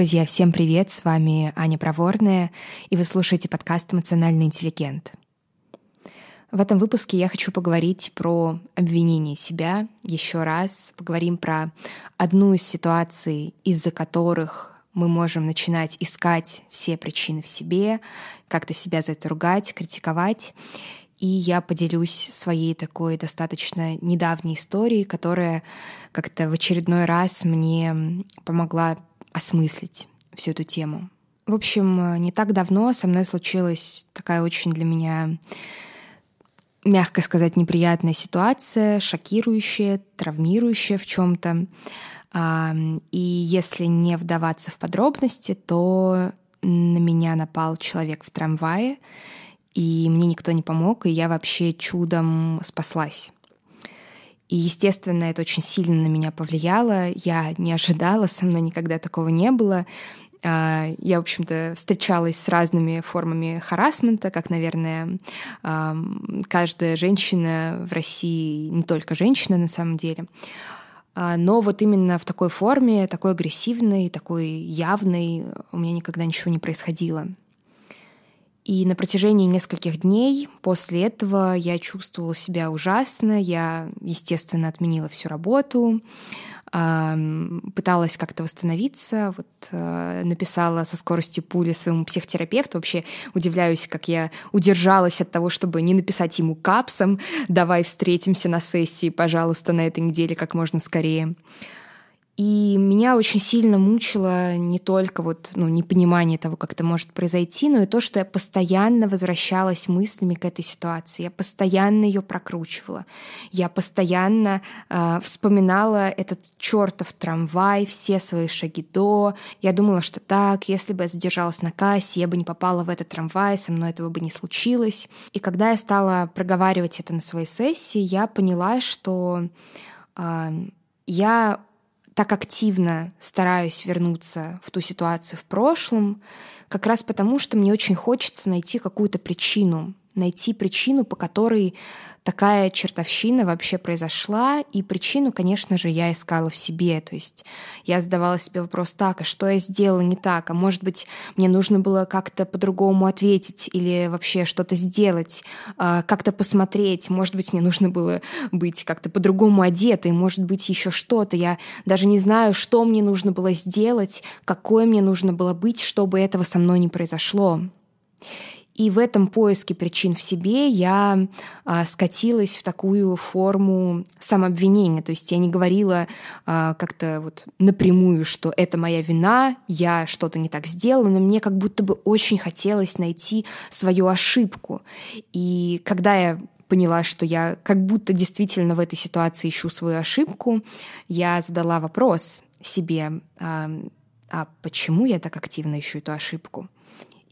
Друзья, всем привет! С вами Аня Проворная, и вы слушаете подкаст «Эмоциональный интеллигент». В этом выпуске я хочу поговорить про обвинение себя еще раз. Поговорим про одну из ситуаций, из-за которых мы можем начинать искать все причины в себе, как-то себя за это ругать, критиковать. И я поделюсь своей такой достаточно недавней историей, которая как-то в очередной раз мне помогла осмыслить всю эту тему. В общем, не так давно со мной случилась такая очень для меня, мягко сказать, неприятная ситуация, шокирующая, травмирующая в чем-то. И если не вдаваться в подробности, то на меня напал человек в трамвае, и мне никто не помог, и я вообще чудом спаслась. И, естественно, это очень сильно на меня повлияло. Я не ожидала, со мной никогда такого не было. А, я, в общем-то, встречалась с разными формами харасмента, как, наверное, каждая женщина в России, не только женщина на самом деле. А, но вот именно в такой форме, такой агрессивной, такой явной у меня никогда ничего не происходило. И на протяжении нескольких дней после этого я чувствовала себя ужасно. Я, естественно, отменила всю работу, пыталась как-то восстановиться, вот, э, написала со скоростью пули своему психотерапевту. Вообще удивляюсь, как я удержалась от того, чтобы не написать ему капсом «давай встретимся на сессии, пожалуйста, на этой неделе как можно скорее». И меня очень сильно мучило не только вот, ну, непонимание того, как это может произойти, но и то, что я постоянно возвращалась мыслями к этой ситуации. Я постоянно ее прокручивала. Я постоянно э, вспоминала этот чертов трамвай, все свои шаги до. Я думала, что так, если бы я задержалась на кассе, я бы не попала в этот трамвай, со мной этого бы не случилось. И когда я стала проговаривать это на своей сессии, я поняла, что э, я так активно стараюсь вернуться в ту ситуацию в прошлом, как раз потому, что мне очень хочется найти какую-то причину, найти причину, по которой такая чертовщина вообще произошла. И причину, конечно же, я искала в себе. То есть я задавала себе вопрос, так, а что я сделала не так? А может быть, мне нужно было как-то по-другому ответить или вообще что-то сделать, а, как-то посмотреть. Может быть, мне нужно было быть как-то по-другому одетой, может быть, еще что-то. Я даже не знаю, что мне нужно было сделать, какое мне нужно было быть, чтобы этого со мной не произошло. И в этом поиске причин в себе я а, скатилась в такую форму самообвинения. То есть я не говорила а, как-то вот напрямую, что это моя вина, я что-то не так сделала, но мне как будто бы очень хотелось найти свою ошибку. И когда я поняла, что я как будто действительно в этой ситуации ищу свою ошибку, я задала вопрос себе, а, а почему я так активно ищу эту ошибку?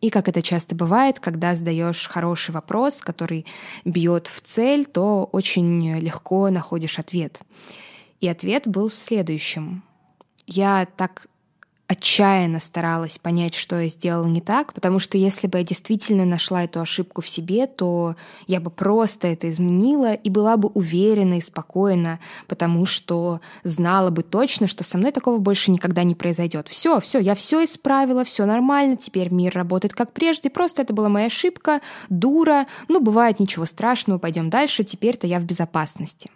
И как это часто бывает, когда задаешь хороший вопрос, который бьет в цель, то очень легко находишь ответ. И ответ был в следующем. Я так отчаянно старалась понять, что я сделала не так, потому что если бы я действительно нашла эту ошибку в себе, то я бы просто это изменила и была бы уверена и спокойна, потому что знала бы точно, что со мной такого больше никогда не произойдет. Все, все, я все исправила, все нормально, теперь мир работает как прежде, просто это была моя ошибка, дура, ну бывает ничего страшного, пойдем дальше, теперь-то я в безопасности.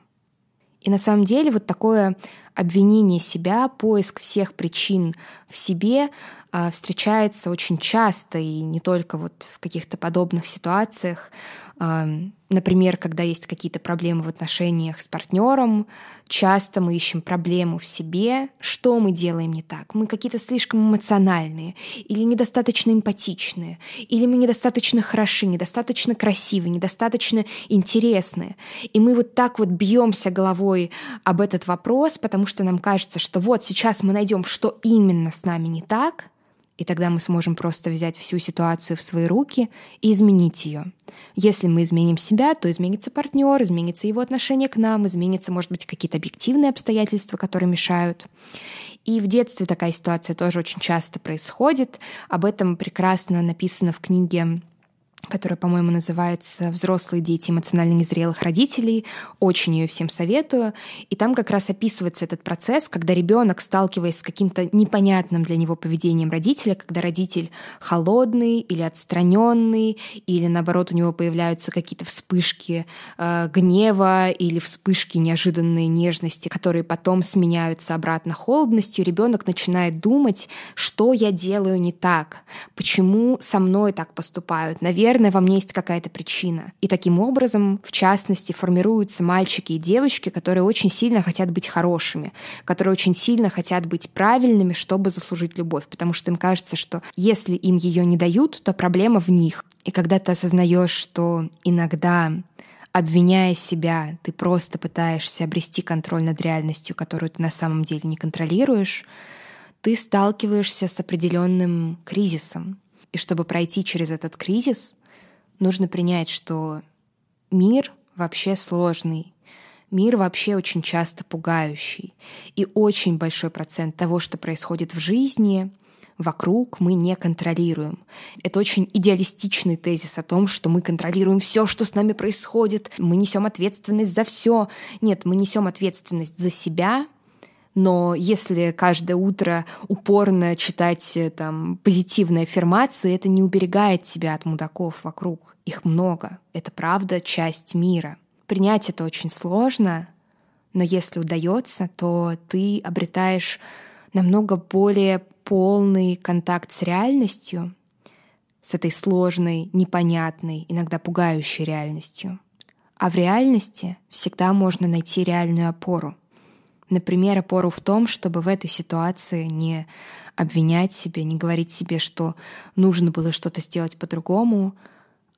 И на самом деле вот такое обвинение себя, поиск всех причин в себе а, встречается очень часто и не только вот в каких-то подобных ситуациях. Например, когда есть какие-то проблемы в отношениях с партнером, часто мы ищем проблему в себе, что мы делаем не так. Мы какие-то слишком эмоциональные, или недостаточно эмпатичные, или мы недостаточно хороши, недостаточно красивы, недостаточно интересные. И мы вот так вот бьемся головой об этот вопрос, потому что нам кажется, что вот сейчас мы найдем, что именно с нами не так, и тогда мы сможем просто взять всю ситуацию в свои руки и изменить ее. Если мы изменим себя, то изменится партнер, изменится его отношение к нам, изменится, может быть, какие-то объективные обстоятельства, которые мешают. И в детстве такая ситуация тоже очень часто происходит. Об этом прекрасно написано в книге которая, по-моему, называется «Взрослые дети эмоционально незрелых родителей». Очень ее всем советую. И там как раз описывается этот процесс, когда ребенок, сталкиваясь с каким-то непонятным для него поведением родителя, когда родитель холодный или отстраненный, или наоборот у него появляются какие-то вспышки э, гнева или вспышки неожиданной нежности, которые потом сменяются обратно холодностью, ребенок начинает думать, что я делаю не так, почему со мной так поступают. Наверное, наверное, во мне есть какая-то причина. И таким образом, в частности, формируются мальчики и девочки, которые очень сильно хотят быть хорошими, которые очень сильно хотят быть правильными, чтобы заслужить любовь, потому что им кажется, что если им ее не дают, то проблема в них. И когда ты осознаешь, что иногда обвиняя себя, ты просто пытаешься обрести контроль над реальностью, которую ты на самом деле не контролируешь, ты сталкиваешься с определенным кризисом. И чтобы пройти через этот кризис, нужно принять, что мир вообще сложный, мир вообще очень часто пугающий. И очень большой процент того, что происходит в жизни, вокруг мы не контролируем. Это очень идеалистичный тезис о том, что мы контролируем все, что с нами происходит, мы несем ответственность за все. Нет, мы несем ответственность за себя, но если каждое утро упорно читать э, там позитивные аффирмации, это не уберегает тебя от мудаков вокруг. Их много. Это правда часть мира. Принять это очень сложно, но если удается, то ты обретаешь намного более полный контакт с реальностью, с этой сложной, непонятной, иногда пугающей реальностью. А в реальности всегда можно найти реальную опору — Например, опору в том, чтобы в этой ситуации не обвинять себя, не говорить себе, что нужно было что-то сделать по-другому,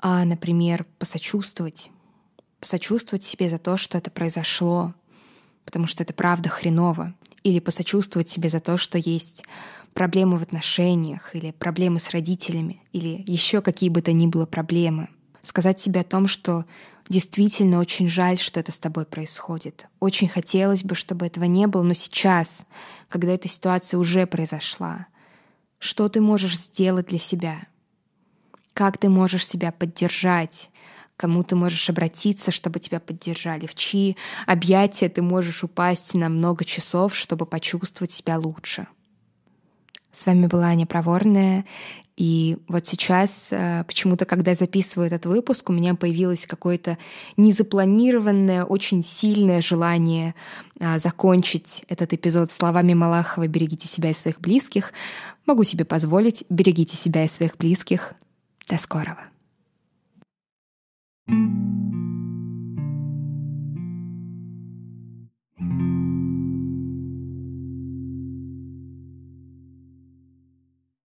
а, например, посочувствовать. Посочувствовать себе за то, что это произошло, потому что это правда хреново. Или посочувствовать себе за то, что есть проблемы в отношениях, или проблемы с родителями, или еще какие бы то ни было проблемы. Сказать себе о том, что Действительно очень жаль, что это с тобой происходит. Очень хотелось бы, чтобы этого не было, но сейчас, когда эта ситуация уже произошла, что ты можешь сделать для себя? Как ты можешь себя поддержать? Кому ты можешь обратиться, чтобы тебя поддержали? В чьи объятия ты можешь упасть на много часов, чтобы почувствовать себя лучше? С вами была Аня Проворная. И вот сейчас э, почему-то, когда я записываю этот выпуск, у меня появилось какое-то незапланированное, очень сильное желание а, закончить этот эпизод словами Малахова «Берегите себя и своих близких». Могу себе позволить. Берегите себя и своих близких. До скорого. thank you